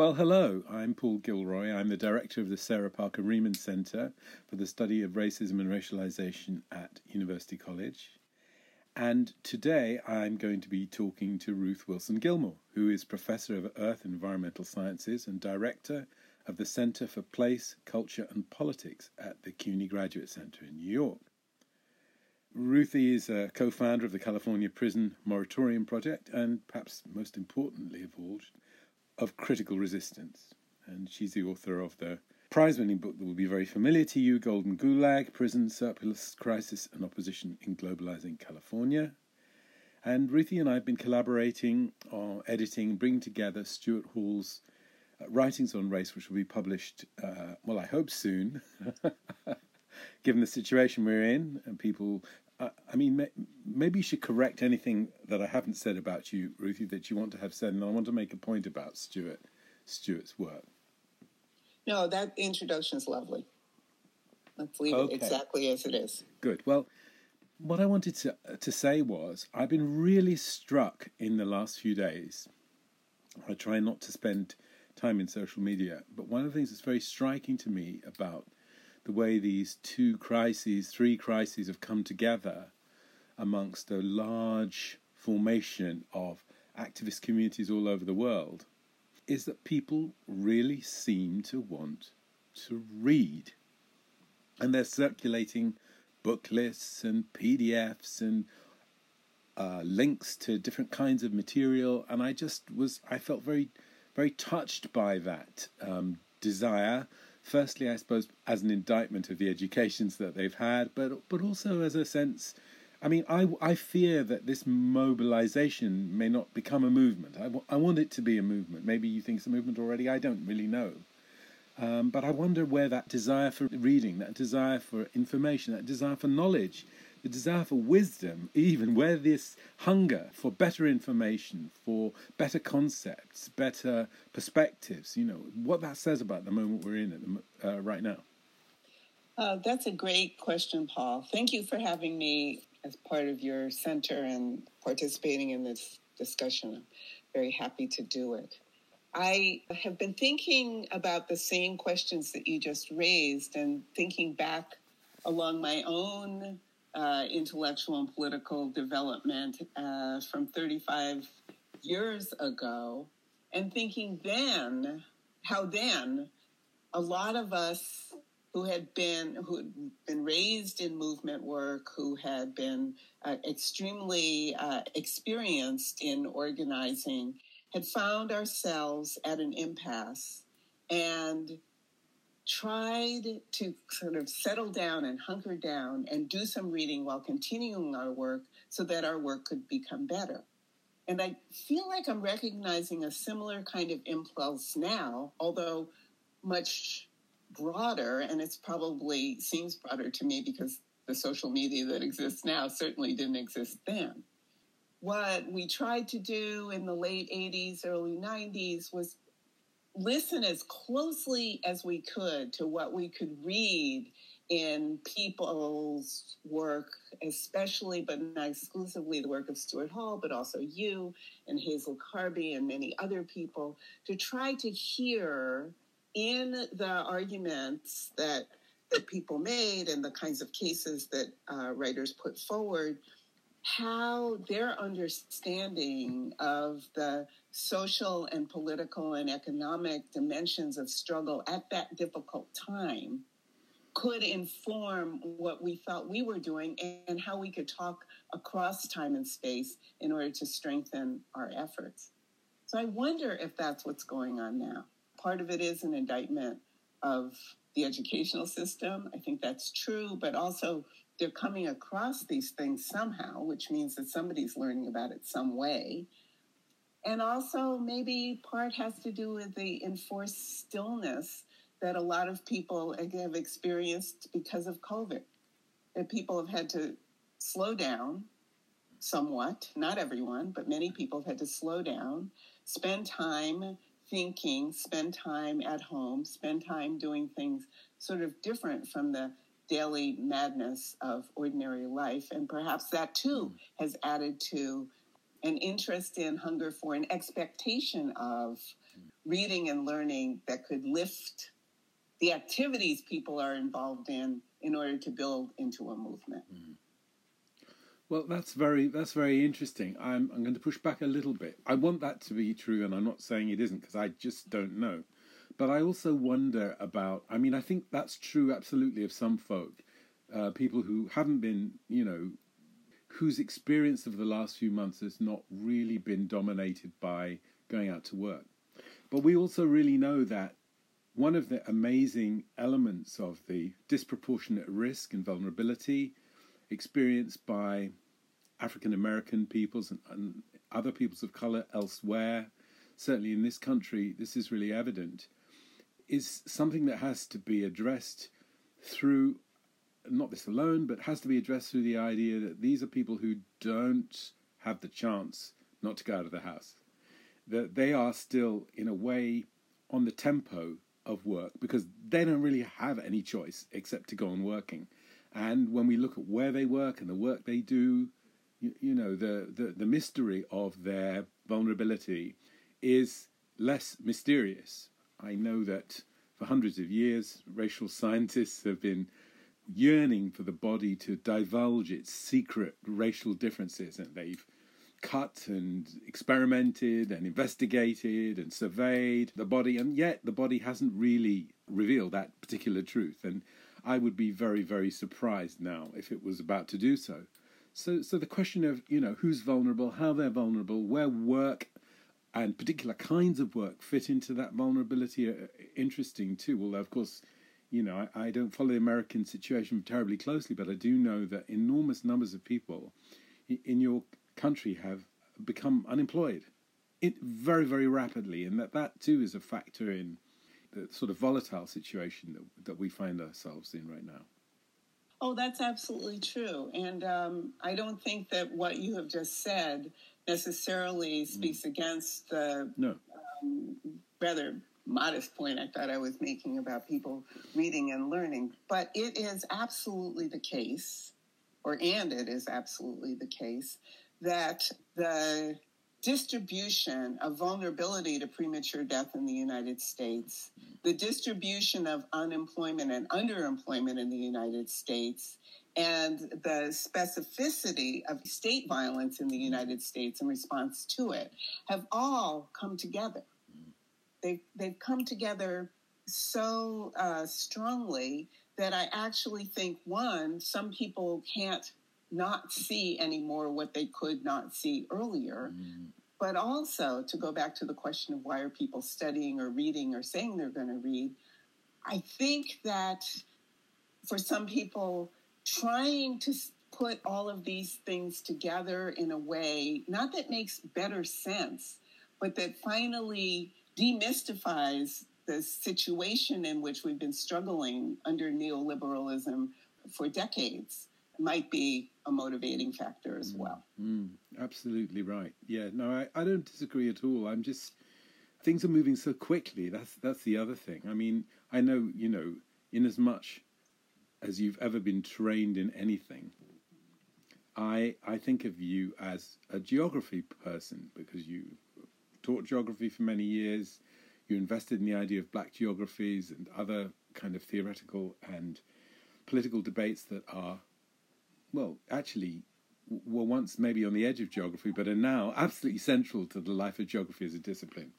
Well, hello, I'm Paul Gilroy. I'm the director of the Sarah Parker Remond Center for the Study of Racism and Racialization at University College. And today I'm going to be talking to Ruth Wilson Gilmore, who is Professor of Earth Environmental Sciences and Director of the Center for Place, Culture and Politics at the CUNY Graduate Center in New York. Ruthie is a co founder of the California Prison Moratorium Project and, perhaps most importantly of all, of Critical Resistance. And she's the author of the prize winning book that will be very familiar to you Golden Gulag Prison, Surplus Crisis, and Opposition in Globalizing California. And Ruthie and I have been collaborating on editing, bringing together Stuart Hall's uh, writings on race, which will be published, uh, well, I hope soon, given the situation we're in, and people I mean, maybe you should correct anything that I haven't said about you, Ruthie, that you want to have said, and I want to make a point about Stuart, Stuart's work. No, that introduction is lovely. Let's leave okay. it exactly as it is. Good. Well, what I wanted to to say was I've been really struck in the last few days. I try not to spend time in social media, but one of the things that's very striking to me about the way these two crises, three crises have come together amongst a large formation of activist communities all over the world is that people really seem to want to read. And they're circulating book lists and PDFs and uh, links to different kinds of material. And I just was, I felt very, very touched by that um, desire firstly, I suppose, as an indictment of the educations that they've had, but but also as a sense. I mean, I, I fear that this mobilization may not become a movement. I, w- I want it to be a movement. Maybe you think it's a movement already. I don't really know. Um, but I wonder where that desire for reading, that desire for information, that desire for knowledge the desire for wisdom, even where this hunger for better information, for better concepts, better perspectives, you know, what that says about the moment we're in at the, uh, right now. Uh, that's a great question, Paul. Thank you for having me as part of your center and participating in this discussion. I'm very happy to do it. I have been thinking about the same questions that you just raised and thinking back along my own uh, intellectual and political development uh, from 35 years ago, and thinking then how then a lot of us who had been who had been raised in movement work, who had been uh, extremely uh, experienced in organizing, had found ourselves at an impasse. And tried to sort of settle down and hunker down and do some reading while continuing our work so that our work could become better. And I feel like I'm recognizing a similar kind of impulse now, although much broader, and it's probably seems broader to me because the social media that exists now certainly didn't exist then. What we tried to do in the late 80s, early 90s was listen as closely as we could to what we could read in people's work, especially but not exclusively the work of Stuart Hall, but also you and Hazel Carby and many other people, to try to hear in the arguments that that people made and the kinds of cases that uh, writers put forward how their understanding of the social and political and economic dimensions of struggle at that difficult time could inform what we thought we were doing and how we could talk across time and space in order to strengthen our efforts. So I wonder if that's what's going on now. Part of it is an indictment of the educational system. I think that's true, but also they're coming across these things somehow, which means that somebody's learning about it some way. And also, maybe part has to do with the enforced stillness that a lot of people have experienced because of COVID. That people have had to slow down somewhat, not everyone, but many people have had to slow down, spend time thinking, spend time at home, spend time doing things sort of different from the daily madness of ordinary life. And perhaps that too mm. has added to an interest in hunger for an expectation of reading and learning that could lift the activities people are involved in in order to build into a movement. Mm. Well, that's very that's very interesting. I'm I'm going to push back a little bit. I want that to be true, and I'm not saying it isn't because I just don't know. But I also wonder about. I mean, I think that's true absolutely of some folk, uh, people who haven't been, you know, whose experience of the last few months has not really been dominated by going out to work. But we also really know that one of the amazing elements of the disproportionate risk and vulnerability experienced by African American peoples and, and, other peoples of color elsewhere, certainly in this country, this is really evident, is something that has to be addressed through not this alone, but has to be addressed through the idea that these are people who don't have the chance not to go out of the house. That they are still, in a way, on the tempo of work because they don't really have any choice except to go on working. And when we look at where they work and the work they do, you, you know, the, the, the mystery of their vulnerability is less mysterious. I know that for hundreds of years, racial scientists have been yearning for the body to divulge its secret racial differences, and they've cut and experimented and investigated and surveyed the body, and yet the body hasn't really revealed that particular truth. And I would be very, very surprised now if it was about to do so. So, so the question of you know who's vulnerable, how they're vulnerable, where work and particular kinds of work fit into that vulnerability are interesting too. Although, of course, you know I, I don't follow the American situation terribly closely, but I do know that enormous numbers of people in your country have become unemployed it very very rapidly, and that that too is a factor in the sort of volatile situation that, that we find ourselves in right now. Oh, that's absolutely true. And um, I don't think that what you have just said necessarily mm. speaks mm. against the no. um, rather modest point I thought I was making about people reading and learning. But it is absolutely the case, or and it is absolutely the case, that the distribution of vulnerability to premature death in the United States, the distribution of unemployment and underemployment in the United States, and the specificity of state violence in the United States in response to it have all come together. They've, they've come together so uh, strongly that I actually think one, some people can't not see anymore what they could not see earlier. Mm. But also, to go back to the question of why are people studying or reading or saying they're going to read, I think that for some people, trying to put all of these things together in a way, not that makes better sense, but that finally demystifies the situation in which we've been struggling under neoliberalism for decades might be a motivating factor as mm, well. Mm, absolutely right. Yeah, no, I, I don't disagree at all. I'm just things are moving so quickly. That's that's the other thing. I mean, I know you know, in as much as you've ever been trained in anything, I I think of you as a geography person because you taught geography for many years. You invested in the idea of black geographies and other kind of theoretical and political debates that are well, actually were once maybe on the edge of geography, but are now absolutely central to the life of geography as a discipline.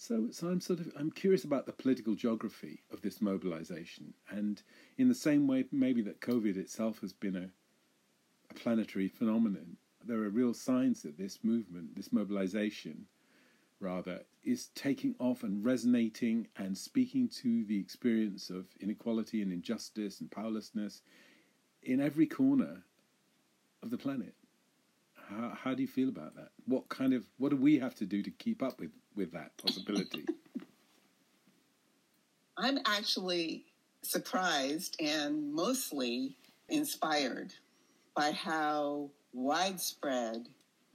So, so I'm sort of I'm curious about the political geography of this mobilization, and in the same way, maybe that COVID itself has been a, a planetary phenomenon. There are real signs that this movement, this mobilization, rather, is taking off and resonating and speaking to the experience of inequality and injustice and powerlessness in every corner of the planet. How, how do you feel about that? What kind of what do we have to do to keep up with with that possibility? I'm actually surprised and mostly inspired by how widespread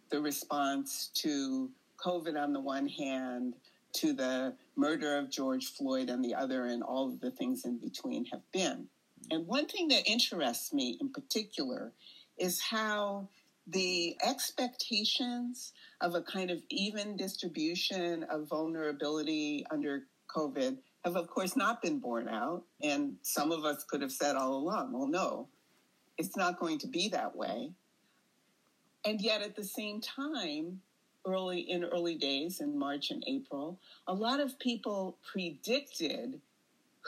the response to COVID on the one hand, to the murder of George Floyd on the other, and all of the things in between have been. And one thing that interests me in particular is how the expectations of a kind of even distribution of vulnerability under COVID have, of course, not been borne out. And some of us could have said all along, well, no, it's not going to be that way. And yet, at the same time, early in early days in March and April, a lot of people predicted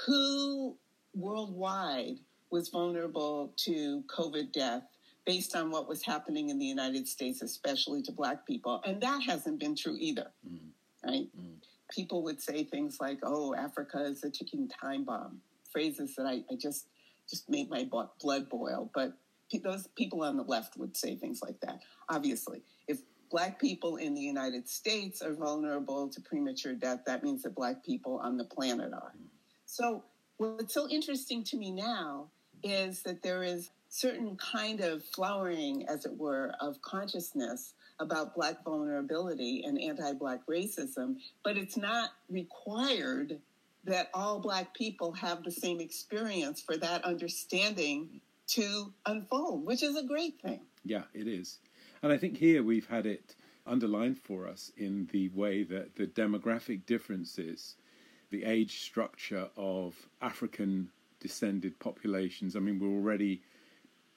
who worldwide was vulnerable to COVID death based on what was happening in the United States, especially to Black people. And that hasn't been true either, mm. right? Mm. People would say things like, oh, Africa is a ticking time bomb, phrases that I, I just, just made my blood boil. But those people on the left would say things like that. Obviously, if Black people in the United States are vulnerable to premature death, that means that Black people on the planet are. Mm. So, what's so interesting to me now is that there is certain kind of flowering, as it were, of consciousness about Black vulnerability and anti Black racism, but it's not required that all Black people have the same experience for that understanding to unfold, which is a great thing. Yeah, it is. And I think here we've had it underlined for us in the way that the demographic differences, the age structure of African descended populations, I mean, we're already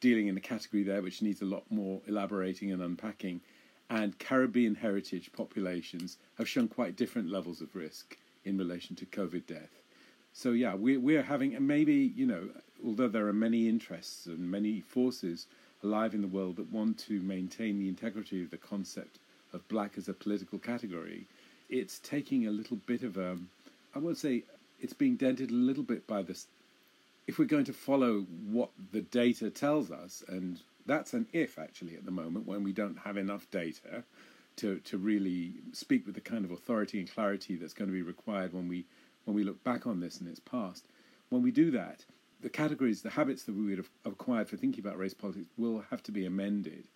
dealing in a category there which needs a lot more elaborating and unpacking. And Caribbean heritage populations have shown quite different levels of risk in relation to COVID death. So, yeah, we, we're having, and maybe, you know, although there are many interests and many forces alive in the world that want to maintain the integrity of the concept of black as a political category, it's taking a little bit of a, I would say, it's being dented a little bit by this if we're going to follow what the data tells us, and that's an if actually at the moment when we don't have enough data to, to really speak with the kind of authority and clarity that's going to be required when we when we look back on this in its past. When we do that, the categories, the habits that we would have acquired for thinking about race politics will have to be amended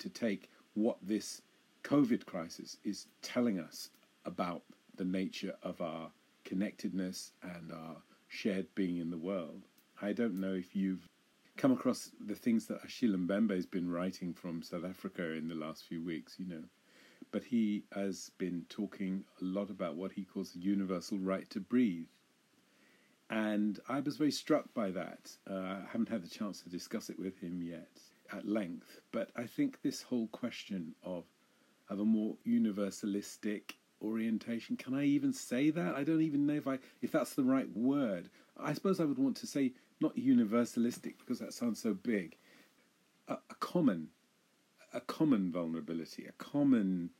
to take what this COVID crisis is telling us about the nature of our connectedness and our shared being in the world I don't know if you've come across the things that Achille Mbembe has been writing from South Africa in the last few weeks, you know. But he has been talking a lot about what he calls the universal right to breathe. And I was very struck by that. Uh, I haven't had the chance to discuss it with him yet at length. But I think this whole question of, of a more universalistic orientation, can I even say that? I don't even know if I if that's the right word. I suppose I would want to say not universalistic because that sounds so big, a, a common, a common vulnerability, a common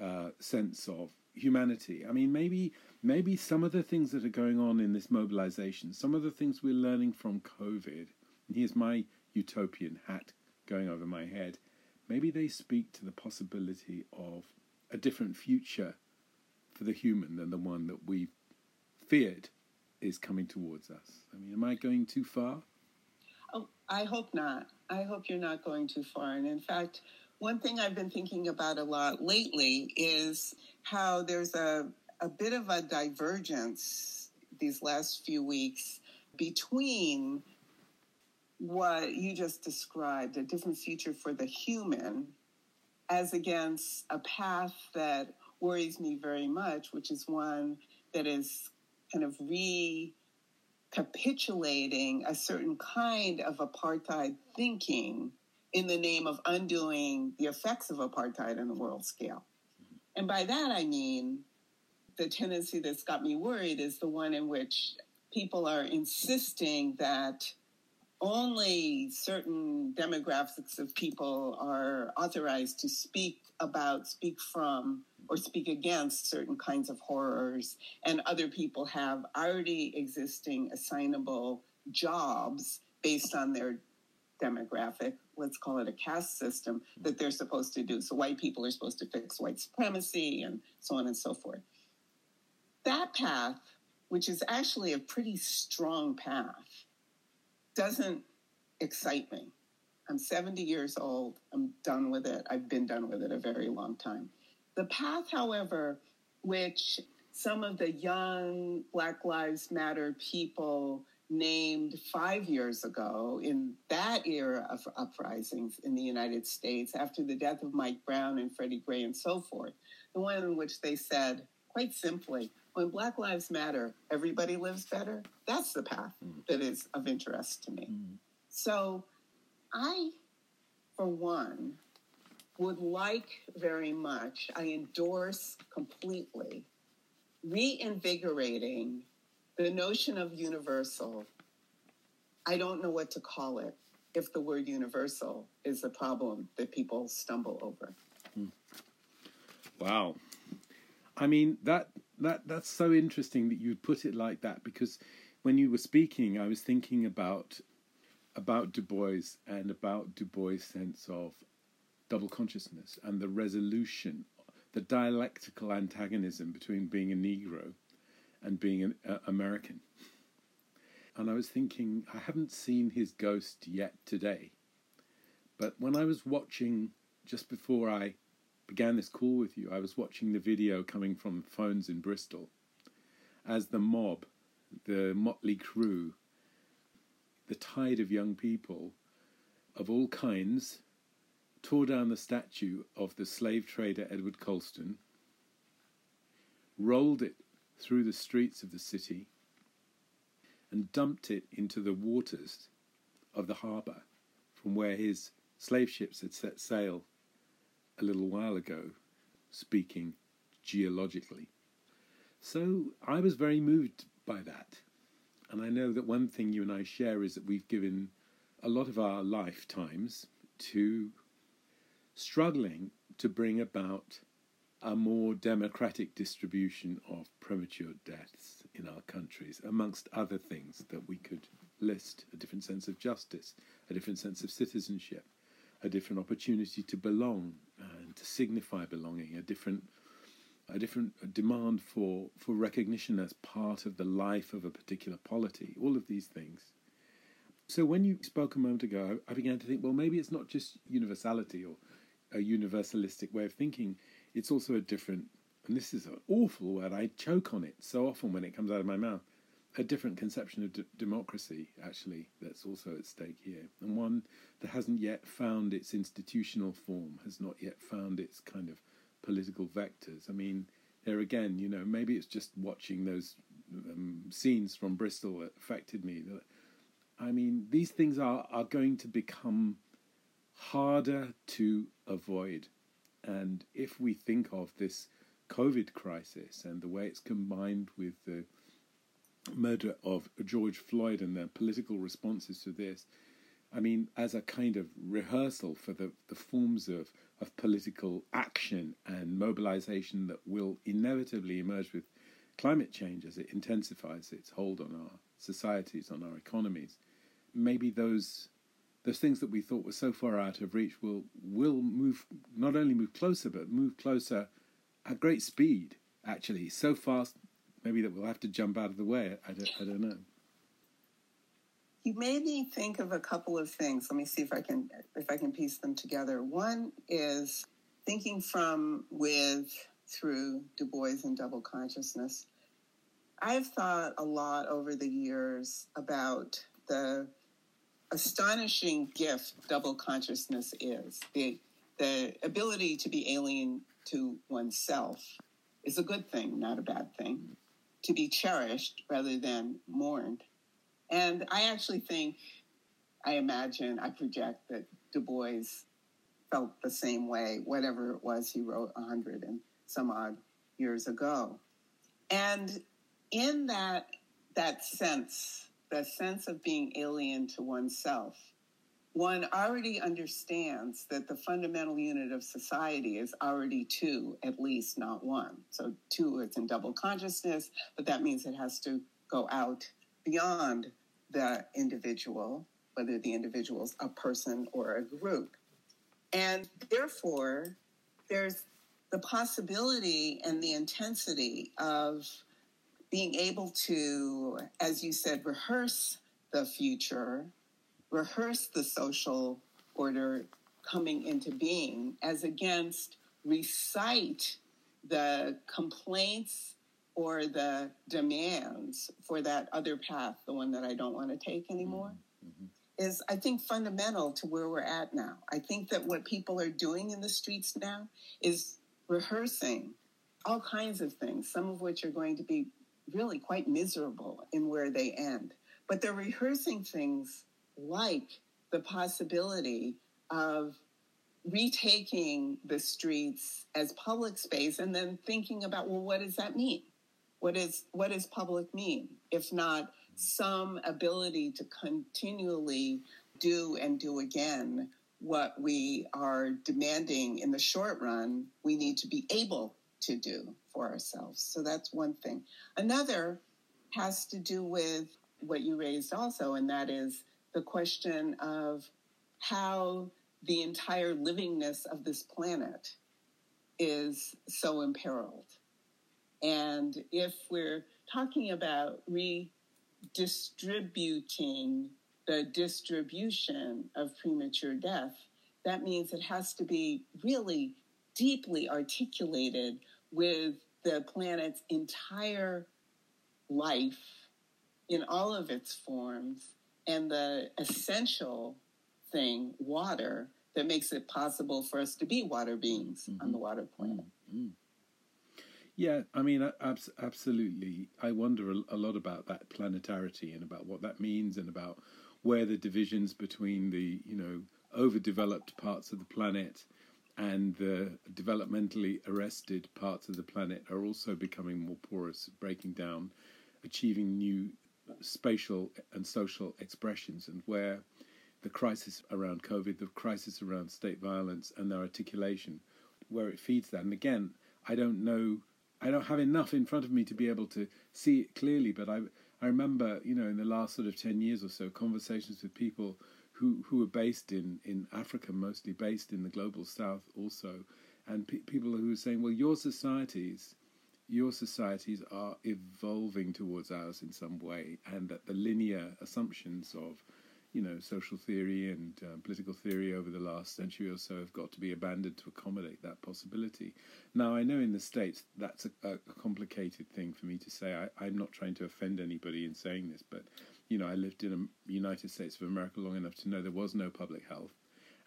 uh, sense of humanity. I mean, maybe maybe some of the things that are going on in this mobilization, some of the things we're learning from COVID. And here's my utopian hat going over my head. Maybe they speak to the possibility of a different future for the human than the one that we feared is coming towards us. I mean, am I going too far? Oh, I hope not. I hope you're not going too far. And in fact, one thing I've been thinking about a lot lately is how there's a, a bit of a divergence these last few weeks between what you just described, a different future for the human, as against a path that worries me very much, which is one that is kind of recapitulating a certain kind of apartheid thinking in the name of undoing the effects of apartheid on the world scale. And by that I mean the tendency that's got me worried is the one in which people are insisting that only certain demographics of people are authorized to speak about, speak from, or speak against certain kinds of horrors, and other people have already existing assignable jobs based on their demographic, let's call it a caste system, that they're supposed to do. So white people are supposed to fix white supremacy and so on and so forth. That path, which is actually a pretty strong path, doesn't excite me. I'm 70 years old. I'm done with it. I've been done with it a very long time. The path, however, which some of the young Black Lives Matter people named five years ago in that era of uprisings in the United States after the death of Mike Brown and Freddie Gray and so forth. The one in which they said, quite simply, when Black Lives Matter, everybody lives better. That's the path mm. that is of interest to me. Mm. So I, for one, would like very much, I endorse completely reinvigorating the notion of universal. I don't know what to call it if the word universal is a problem that people stumble over. Hmm. Wow. I mean that that that's so interesting that you put it like that because when you were speaking I was thinking about about Du Bois and about Du Bois' sense of double consciousness and the resolution, the dialectical antagonism between being a Negro and being an uh, American. And I was thinking, I haven't seen his ghost yet today. But when I was watching, just before I began this call with you, I was watching the video coming from phones in Bristol as the mob, the motley crew, the tide of young people of all kinds tore down the statue of the slave trader Edward Colston, rolled it through the streets of the city, and dumped it into the waters of the harbour from where his slave ships had set sail a little while ago, speaking geologically. So I was very moved by that. And I know that one thing you and I share is that we've given a lot of our lifetimes to struggling to bring about a more democratic distribution of premature deaths in our countries, amongst other things that we could list a different sense of justice, a different sense of citizenship, a different opportunity to belong and to signify belonging, a different a different demand for, for recognition as part of the life of a particular polity, all of these things. So when you spoke a moment ago, I began to think, well, maybe it's not just universality or a universalistic way of thinking. It's also a different, and this is an awful word, I choke on it so often when it comes out of my mouth, a different conception of d- democracy, actually, that's also at stake here. And one that hasn't yet found its institutional form, has not yet found its kind of political vectors. I mean, there again, you know, maybe it's just watching those um, scenes from Bristol that affected me. I mean, these things are, are going to become harder to avoid. And if we think of this COVID crisis and the way it's combined with the murder of George Floyd and the political responses to this, I mean, as a kind of rehearsal for the, the forms of, of political action and mobilization that will inevitably emerge with climate change as it intensifies its hold on our societies, on our economies, maybe those those things that we thought were so far out of reach will will move not only move closer but move closer at great speed actually. So fast maybe that we'll have to jump out of the way. I don't, I don't know. You made me think of a couple of things. Let me see if i can if i can piece them together. One is thinking from with through du bois and double consciousness. I've thought a lot over the years about the astonishing gift double consciousness is. The, the ability to be alien to oneself is a good thing, not a bad thing. To be cherished rather than mourned. And I actually think, I imagine, I project that Du Bois felt the same way, whatever it was he wrote a hundred and some odd years ago. And in that that sense the sense of being alien to oneself, one already understands that the fundamental unit of society is already two, at least, not one. So two is in double consciousness, but that means it has to go out beyond the individual, whether the individual is a person or a group. And therefore, there's the possibility and the intensity of being able to, as you said, rehearse the future, rehearse the social order coming into being, as against recite the complaints or the demands for that other path, the one that I don't want to take anymore, mm-hmm. is, I think, fundamental to where we're at now. I think that what people are doing in the streets now is rehearsing all kinds of things, some of which are going to be really quite miserable in where they end. But they're rehearsing things like the possibility of retaking the streets as public space and then thinking about well what does that mean what is what does public mean if not some ability to continually do and do again what we are demanding in the short run we need to be able to do for ourselves so that's one thing another has to do with what you raised also and that is the question of how the entire livingness of this planet is so imperiled. And if we're talking about redistributing the distribution of premature death, that means it has to be really deeply articulated with the planet's entire life in all of its forms and the essential thing, water, that makes it possible for us to be water beings mm-hmm. on the water planet. Mm-hmm. Yeah, I mean, abs- absolutely. I wonder a, a, lot about that planetarity and about what that means, and about where the divisions between the you know overdeveloped parts of the planet and the developmentally arrested parts of the planet are also becoming more porous, breaking down, achieving new spatial and social expressions, and where the crisis around COVID, the crisis around state violence, and their articulation, where it feeds that. And again, I don't know, I don't have enough in front of me to be able to see it clearly, but I, I remember, you know, in the last sort of 10 years or so, conversations with people who, who are based in, in Africa, mostly based in the global south also, and pe- people who are saying, well, your societies, your societies are evolving towards ours in some way, and that the linear assumptions of you know, social theory and uh, political theory over the last century or so have got to be abandoned to accommodate that possibility. Now, I know in the States that's a, a complicated thing for me to say. I, am not trying to offend anybody in saying this, but, you know, I lived in the United States of America long enough to know there was no public health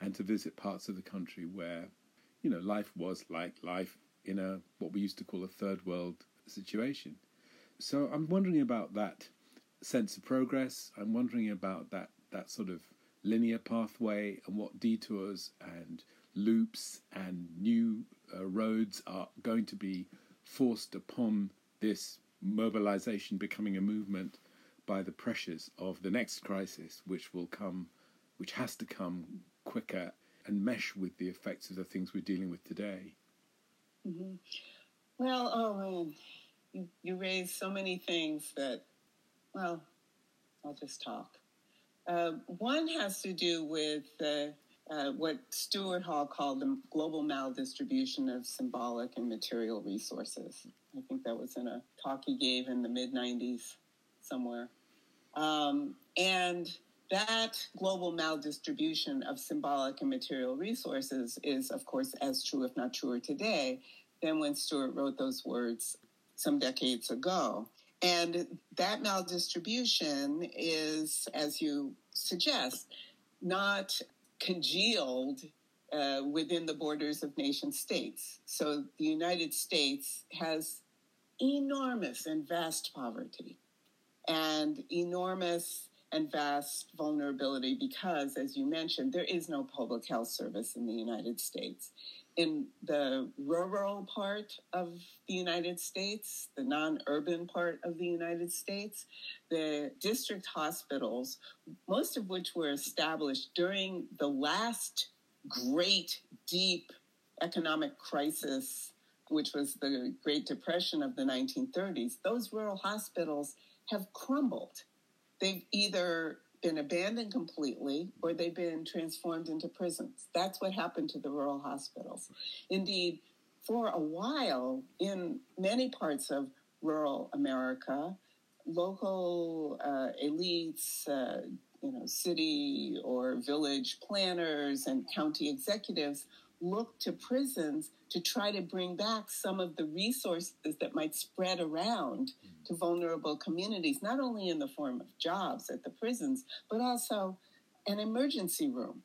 and to visit parts of the country where, you know, life was like life in a what we used to call a third world situation. So I'm wondering about that sense of progress. I'm wondering about that that sort of linear pathway and what detours and loops and new uh, roads are going to be forced upon this mobilization becoming a movement by the pressures of the next crisis, which will come, which has to come quicker and mesh with the effects of the things we're dealing with today. Mm-hmm. Well, oh you, you raised so many things that, well, I'll just talk. Uh, one has to do with uh, what Stuart Hall called the global maldistribution of symbolic and material resources. I think that was in a talk he gave in the mid 90s somewhere. Um, and that global maldistribution of symbolic and material resources is, of course, as true, if not truer today, than when Stuart wrote those words some decades ago. And that maldistribution is, as you suggest, not congealed uh, within the borders of nation states. So the United States has enormous and vast poverty and enormous and vast vulnerability because, as you mentioned, there is no public health service in the United States. In the rural part of the United States, the non urban part of the United States, the district hospitals, most of which were established during the last great, deep economic crisis, which was the Great Depression of the 1930s, those rural hospitals have crumbled. They've either been abandoned completely or they've been transformed into prisons. That's what happened to the rural hospitals. Indeed, for a while, in many parts of rural America, local uh, elites, uh, you know, city or village planners and county executives looked to prisons to try to bring back some of the resources that might spread around to vulnerable communities, not only in the form of jobs at the prisons, but also an emergency room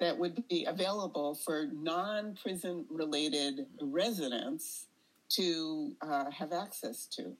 that would be available for non prison related residents to uh, have access to.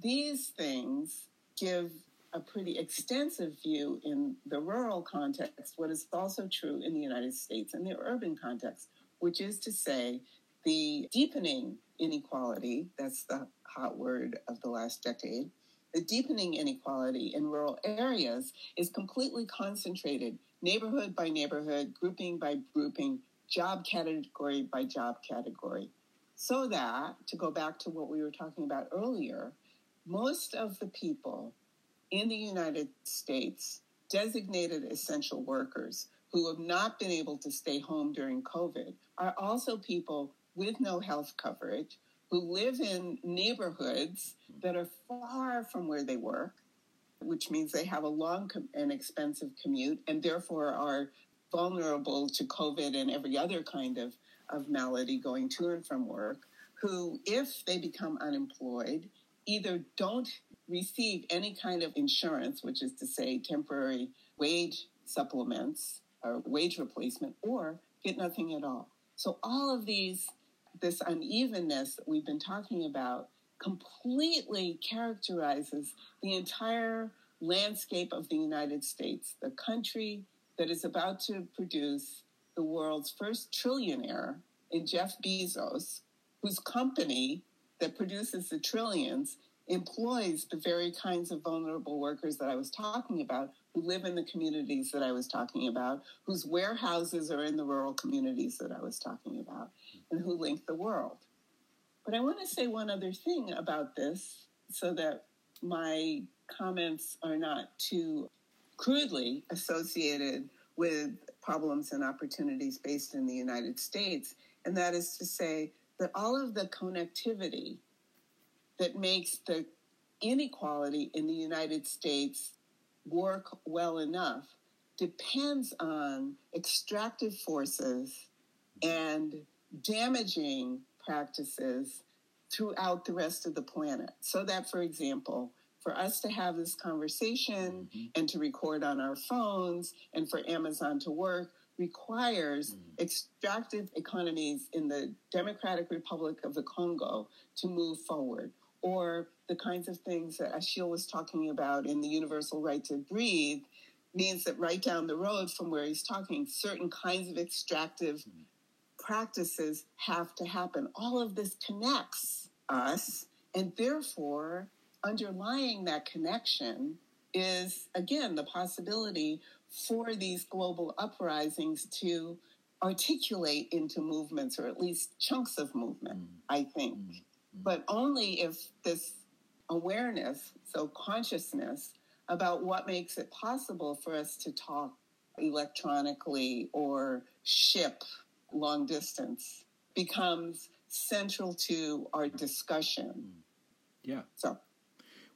These things give a pretty extensive view in the rural context, what is also true in the United States in the urban context, which is to say, the deepening inequality, that's the hot word of the last decade, the deepening inequality in rural areas is completely concentrated neighborhood by neighborhood, grouping by grouping, job category by job category. So that, to go back to what we were talking about earlier, most of the people in the United States, designated essential workers who have not been able to stay home during COVID, are also people with no health coverage who live in neighborhoods that are far from where they work, which means they have a long and expensive commute and therefore are vulnerable to COVID and every other kind of, of malady going to and from work, who, if they become unemployed, either don't receive any kind of insurance, which is to say temporary wage supplements or wage replacement, or get nothing at all. So all of these, this unevenness that we've been talking about completely characterizes the entire landscape of the United States, the country that is about to produce the world's first trillionaire in Jeff Bezos, whose company that produces the trillions employs the very kinds of vulnerable workers that I was talking about, who live in the communities that I was talking about, whose warehouses are in the rural communities that I was talking about, and who link the world. But I want to say one other thing about this so that my comments are not too crudely associated with problems and opportunities based in the United States. And that is to say that all of the connectivity that makes the inequality in the United States work well enough depends on extractive forces and damaging practices throughout the rest of the planet. So that, for example, for us to have this conversation mm-hmm. and to record on our phones and for Amazon to work requires mm-hmm. extractive economies in the Democratic Republic of the Congo to move forward or the kinds of things that Achille was talking about in the universal right to breathe means that right down the road from where he's talking, certain kinds of extractive mm-hmm. Practices have to happen. All of this connects us, and therefore, underlying that connection is, again, the possibility for these global uprisings to articulate into movements or at least chunks of movement, mm. I think. Mm but only if this awareness, so consciousness about what makes it possible for us to talk electronically or ship long distance becomes central to our discussion. Yeah. So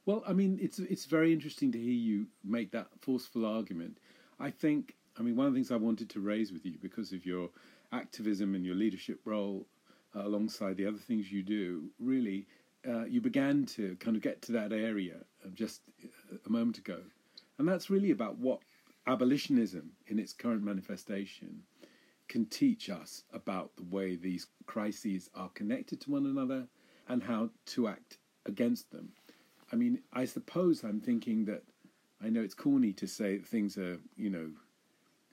well, I mean, it's it's very interesting to hear you make that forceful argument. I think, I mean, one of the things I wanted to raise with you because of your activism and your leadership role uh, alongside the other things you do, really, uh, you began to kind of get to that area just a moment ago. And that's really about what abolitionism in its current manifestation can teach us about the way these crises are connected to one another and how to act against them. I mean, I suppose I'm thinking that I know it's corny to say that things are, you know,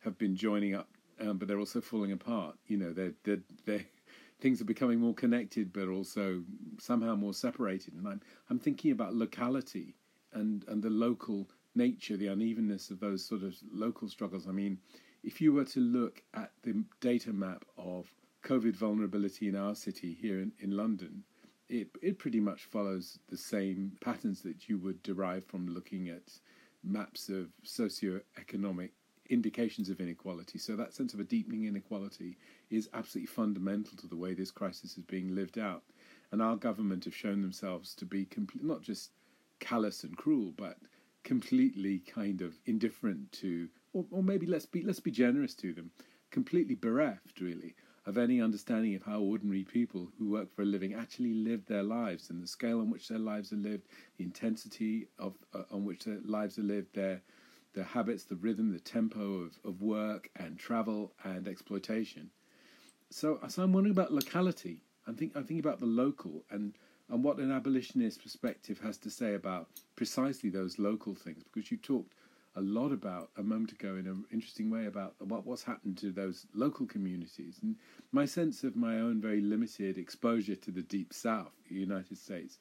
have been joining up, um, but they're also falling apart. You know, they're they're they're things are becoming more connected, but also somehow more separated. And I'm I'm thinking about locality and and the local nature, the unevenness of those sort of local struggles. I mean, if you were to look at the data map of COVID vulnerability in our city here in, in London, it it pretty much follows the same patterns that you would derive from looking at maps of socio-economic indications of inequality. So that sense of a deepening inequality is absolutely fundamental to the way this crisis is being lived out. And our government have shown themselves to be complete, not just callous and cruel, but completely kind of indifferent to, or, or maybe let's be let's be generous to them, completely bereft really of any understanding of how ordinary people who work for a living actually live their lives and the scale on which their lives are lived, the intensity of uh, on which their lives are lived, their their habits, the rhythm, the tempo of, of work and travel and exploitation. So, so I'm wondering about locality. I'm think I'm thinking about the local and and what an abolitionist perspective has to say about precisely those local things. Because you talked a lot about a moment ago in an interesting way about what, what's happened to those local communities. And my sense of my own very limited exposure to the deep south, the United States,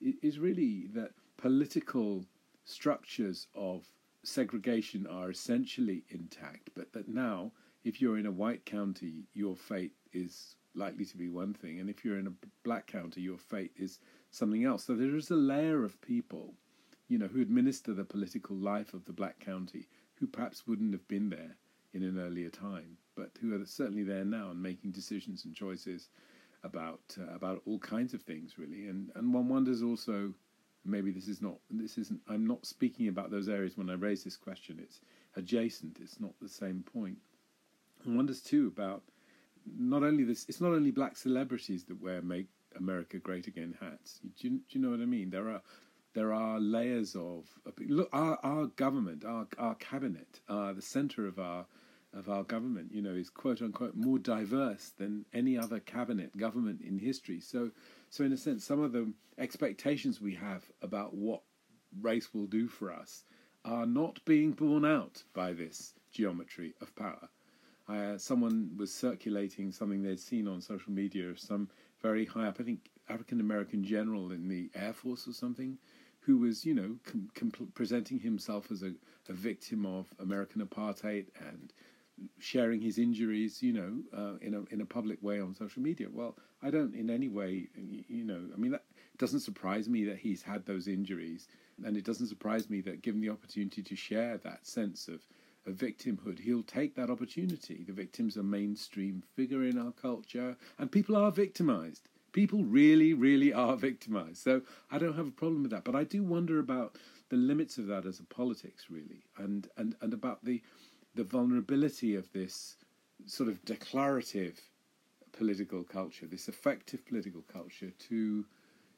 is really that political structures of segregation are essentially intact, but that now, if you're in a white county, your fate is likely to be one thing, and if you're in a black county, your fate is something else. So there is a layer of people you know, who administer the political life of the Black County, who perhaps wouldn't have been there in an earlier time, but who are certainly there now and making decisions and choices about uh, about all kinds of things, really. And and one wonders also, maybe this is not this isn't. I'm not speaking about those areas when I raise this question. It's adjacent. It's not the same point. One wonders too about not only this. It's not only black celebrities that wear make America Great Again hats. Do you, do you know what I mean? There are there are layers of look our, our government our, our cabinet uh, the center of our of our government you know is quote unquote more diverse than any other cabinet government in history. So so in a sense some of the expectations we have about what race will do for us are not being borne out by this geometry of power. Uh, someone was circulating something they'd seen on social media of some very high up, I think African American general in the Air Force or something, who was, you know, com- com- presenting himself as a, a, victim of American apartheid and sharing his injuries, you know, uh, in a in a public way on social media. Well, I don't in any way, you know, I mean, that doesn't surprise me that he's had those injuries, and it doesn't surprise me that given the opportunity to share that sense of of victimhood, he'll take that opportunity. The victim's a mainstream figure in our culture, and people are victimized. People really, really are victimized. So I don't have a problem with that. But I do wonder about the limits of that as a politics, really, and, and, and about the, the vulnerability of this sort of declarative political culture, this effective political culture, to,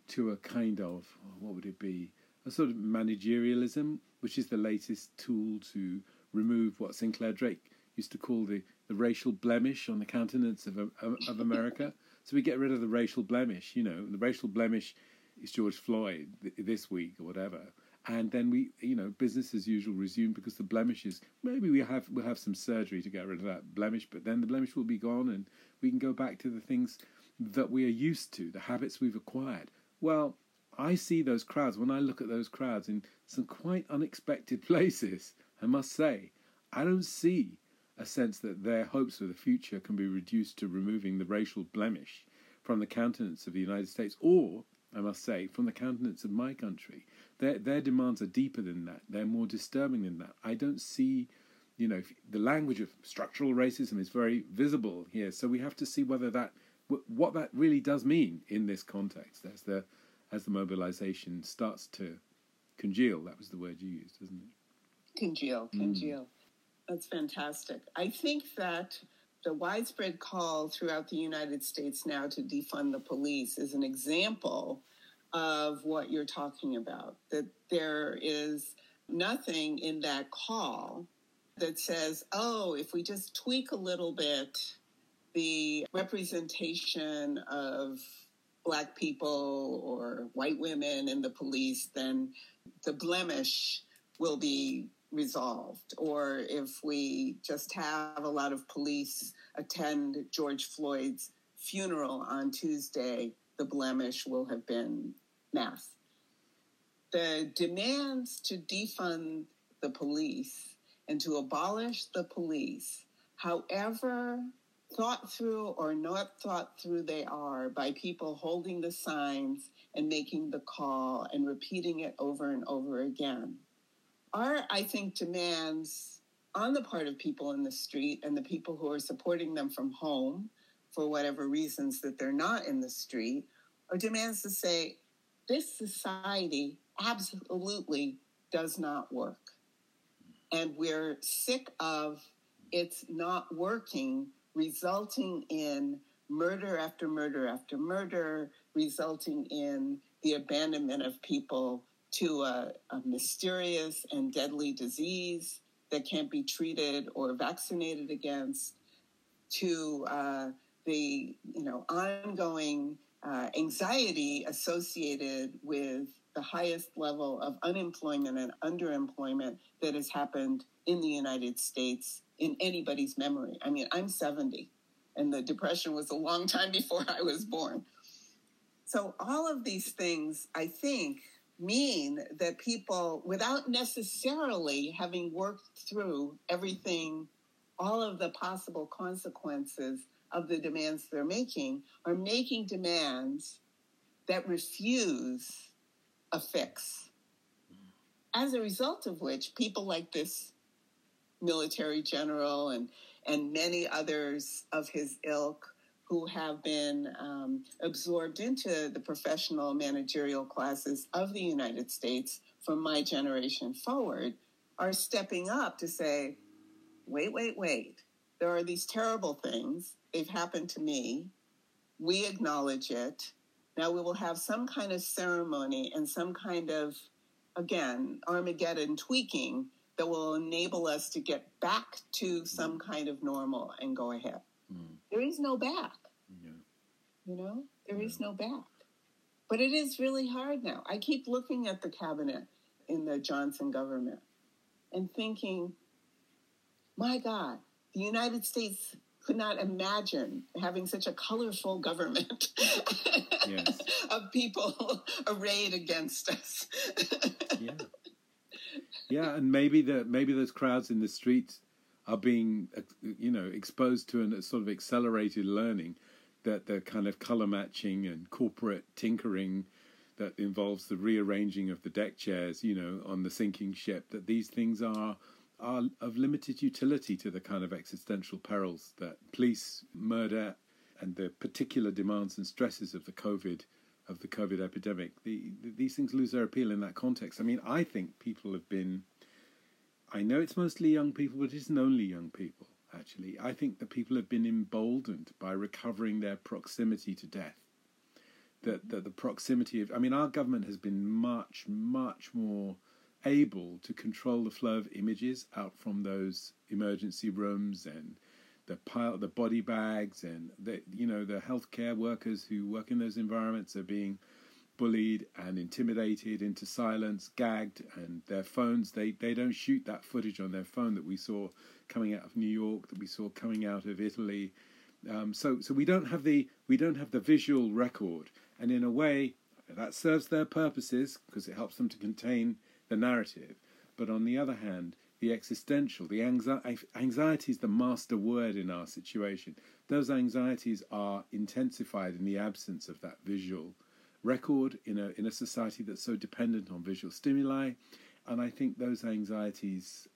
to a kind of, what would it be? A sort of managerialism, which is the latest tool to remove what St. Clair Drake used to call the, the racial blemish on the countenance of, of America. So we get rid of the racial blemish. You know, the racial blemish is George Floyd this week or whatever, and then we, you know, business as usual resume because the blemish is maybe we have we'll have some surgery to get rid of that blemish, but then the blemish will be gone, and we can go back to the things that we are used to, the habits we've acquired. Well, I see those crowds when I look at those crowds in some quite unexpected places. I must say, I don't see a sense that their hopes for the future can be reduced to removing the racial blemish from the countenance of the United States, or, I must say, from the countenance of my country. Their, their demands are deeper than that, they're more disturbing than that. I don't see, you know, the language of structural racism is very visible here, so we have to see whether that, what that really does mean in this context as the, as the mobilization starts to congeal. That was the word you used, isn't it? Congeal, congeal. Mm. That's fantastic. I think that the widespread call throughout the United States now to defund the police is an example of what you're talking about. That there is nothing in that call that says, oh, if we just tweak a little bit the representation of black people or white women in the police, then the blemish will be resolved, or if we just have a lot of police attend George Floyd's funeral on Tuesday, the blemish will have been mass. The demands to defund the police and to abolish the police, however thought through or not thought through they are by people holding the signs and making the call and repeating it over and over again are, I think, demands on the part of people in the street and the people who are supporting them from home for whatever reasons that they're not in the street, are demands to say, this society absolutely does not work. And we're sick of it's not working resulting in murder after murder after murder, resulting in the abandonment of people to a, a mysterious and deadly disease that can't be treated or vaccinated against, to uh, the you know ongoing uh, anxiety associated with the highest level of unemployment and underemployment that has happened in the United States in anybody's memory. I mean, I'm 70, and the Depression was a long time before I was born. So, all of these things, I think, mean that people, without necessarily having worked through everything, all of the possible consequences of the demands they're making, are making demands that refuse a fix. As a result of which, people like this military general and, and many others of his ilk who have been um, absorbed into the professional managerial classes of the United States from my generation forward are stepping up to say, wait, wait, wait. There are these terrible things. They've happened to me. We acknowledge it. Now we will have some kind of ceremony and some kind of, again, Armageddon tweaking that will enable us to get back to some kind of normal and go ahead. Mm. There is no back. You know, there is no back. But it is really hard now. I keep looking at the cabinet in the Johnson government and thinking, my God, the United States could not imagine having such a colorful government yes. of people arrayed against us. yeah. Yeah, and maybe the maybe those crowds in the streets are being, you know, exposed to a sort of accelerated learning that the kind of color matching and corporate tinkering that involves the rearranging of the deck chairs, you know, on the sinking ship, that these things are are of limited utility to the kind of existential perils that police murder and the particular demands and stresses of the COVID of the COVID epidemic. The, the, these things lose their appeal in that context. I mean, I think people have been. I know it's mostly young people, but it isn't only young people. Actually, I think that people have been emboldened by recovering their proximity to death. That, that the proximity of, I mean, our government has been much, much more able to control the flow of images out from those emergency rooms and the pile the body bags and the you know the healthcare workers who work in those environments are being bullied and intimidated into silence gagged and their phones they they don't shoot that footage on their phone that we saw coming out of New York that we saw coming out of Italy um, so so we don't have the we don't have the visual record and in a way that serves their purposes because it helps them to contain the narrative. But on the other hand, the existential, the anxiety, anxiety is the master word in our situation. Those anxieties are intensified in the absence of that visual record in a in a society that's so dependent on visual stimuli, and I think those anxieties,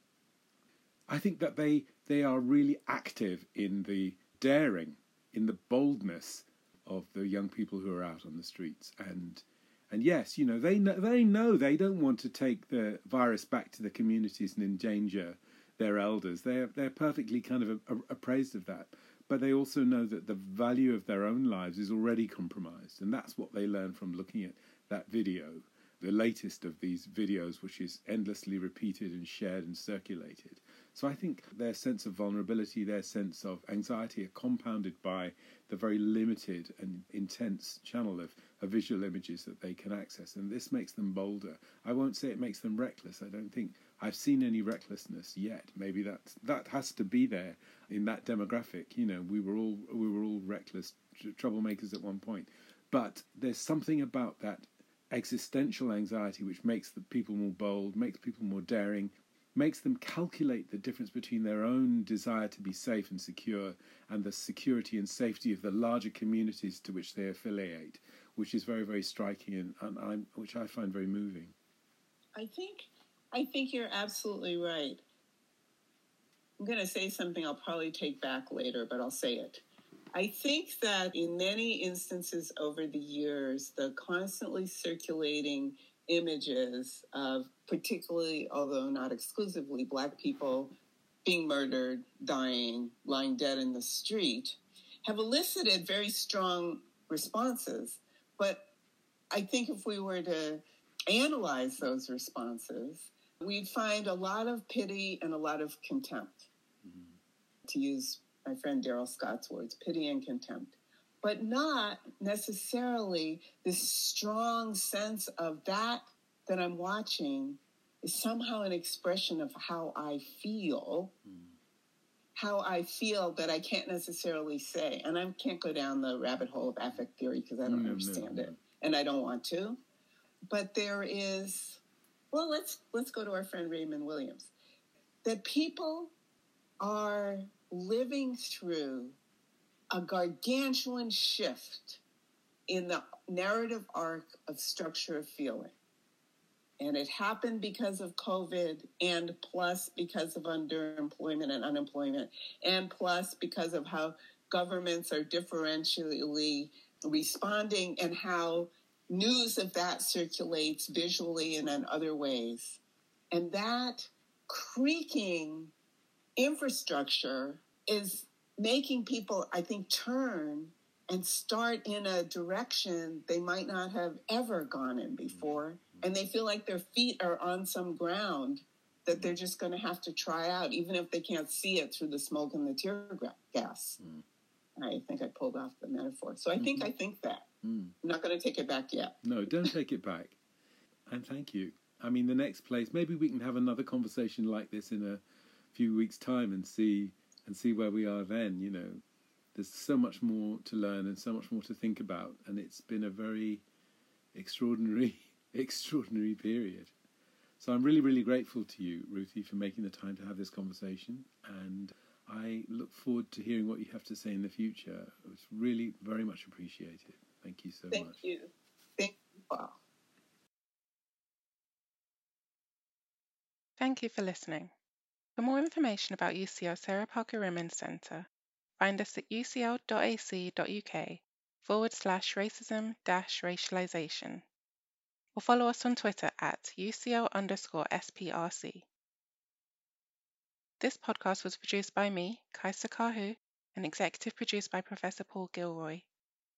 I think that they they are really active in the daring, in the boldness of the young people who are out on the streets, and and yes, you know they know, they know they don't want to take the virus back to the communities and endanger their elders. They're they're perfectly kind of appraised of that, but they also know that the value of their own lives is already compromised, and that's what they learn from looking at that video, the latest of these videos, which is endlessly repeated and shared and circulated. So I think their sense of vulnerability, their sense of anxiety are compounded by the very limited and intense channel of, of visual images that they can access. And this makes them bolder. I won't say it makes them reckless. I don't think I've seen any recklessness yet. Maybe that that has to be there in that demographic. You know, we were all we were all reckless troublemakers at one point. But there's something about that existential anxiety which makes the people more bold, makes people more daring, makes them calculate the difference between their own desire to be safe and secure and the security and safety of the larger communities to which they affiliate, which is very, very striking and, and which I find very moving. I think, I think you're absolutely right. I'm going to say something I'll probably take back later, but I'll say it. I think that in many instances over the years, the constantly circulating images of particularly, although not exclusively, black people being murdered, dying, lying dead in the street, have elicited very strong responses. But I think if we were to analyze those responses, we'd find a lot of pity and a lot of contempt, mm-hmm. to use my friend Daryl Scott's words pity and contempt, but not necessarily this strong sense of that that I'm watching is somehow an expression of how I feel. Mm. How I feel that I can't necessarily say, and I can't go down the rabbit hole of affect theory because I don't understand no, no. it, and I don't want to. But there is, well, let's let's go to our friend Raymond Williams. That people are living through a gargantuan shift in the narrative arc of structure of feeling. And it happened because of COVID, and plus because of underemployment and unemployment, and plus because of how governments are differentially responding and how news of that circulates visually and in other ways. And that creaking infrastructure is making people, I think, turn and start in a direction they might not have ever gone in before. And they feel like their feet are on some ground that they're just going to have to try out, even if they can't see it through the smoke and the tear gas. Mm. I think I pulled off the metaphor. So I think mm-hmm. I think that. Mm. I'm not going to take it back yet. No, don't take it back. And thank you. I mean, the next place, maybe we can have another conversation like this in a few weeks' time and see and see where we are then. You know, there's so much more to learn and so much more to think about, and it's been a very extraordinary, extraordinary period. So I'm really, really grateful to you, Ruthie, for making the time to have this conversation, and I look forward to hearing what you have to say in the future. It's really very much appreciated. Thank you so Thank much. Thank you. Thank you. Wow. Thank you for listening. For more information about UCL Sarah Parker Remond Centre, find us at ucl.ac.uk forward slash racism dash racialization or follow us on Twitter at UCL underscore SPRC. This podcast was produced by me, Kaissa Karhu, and executive produced by Professor Paul Gilroy.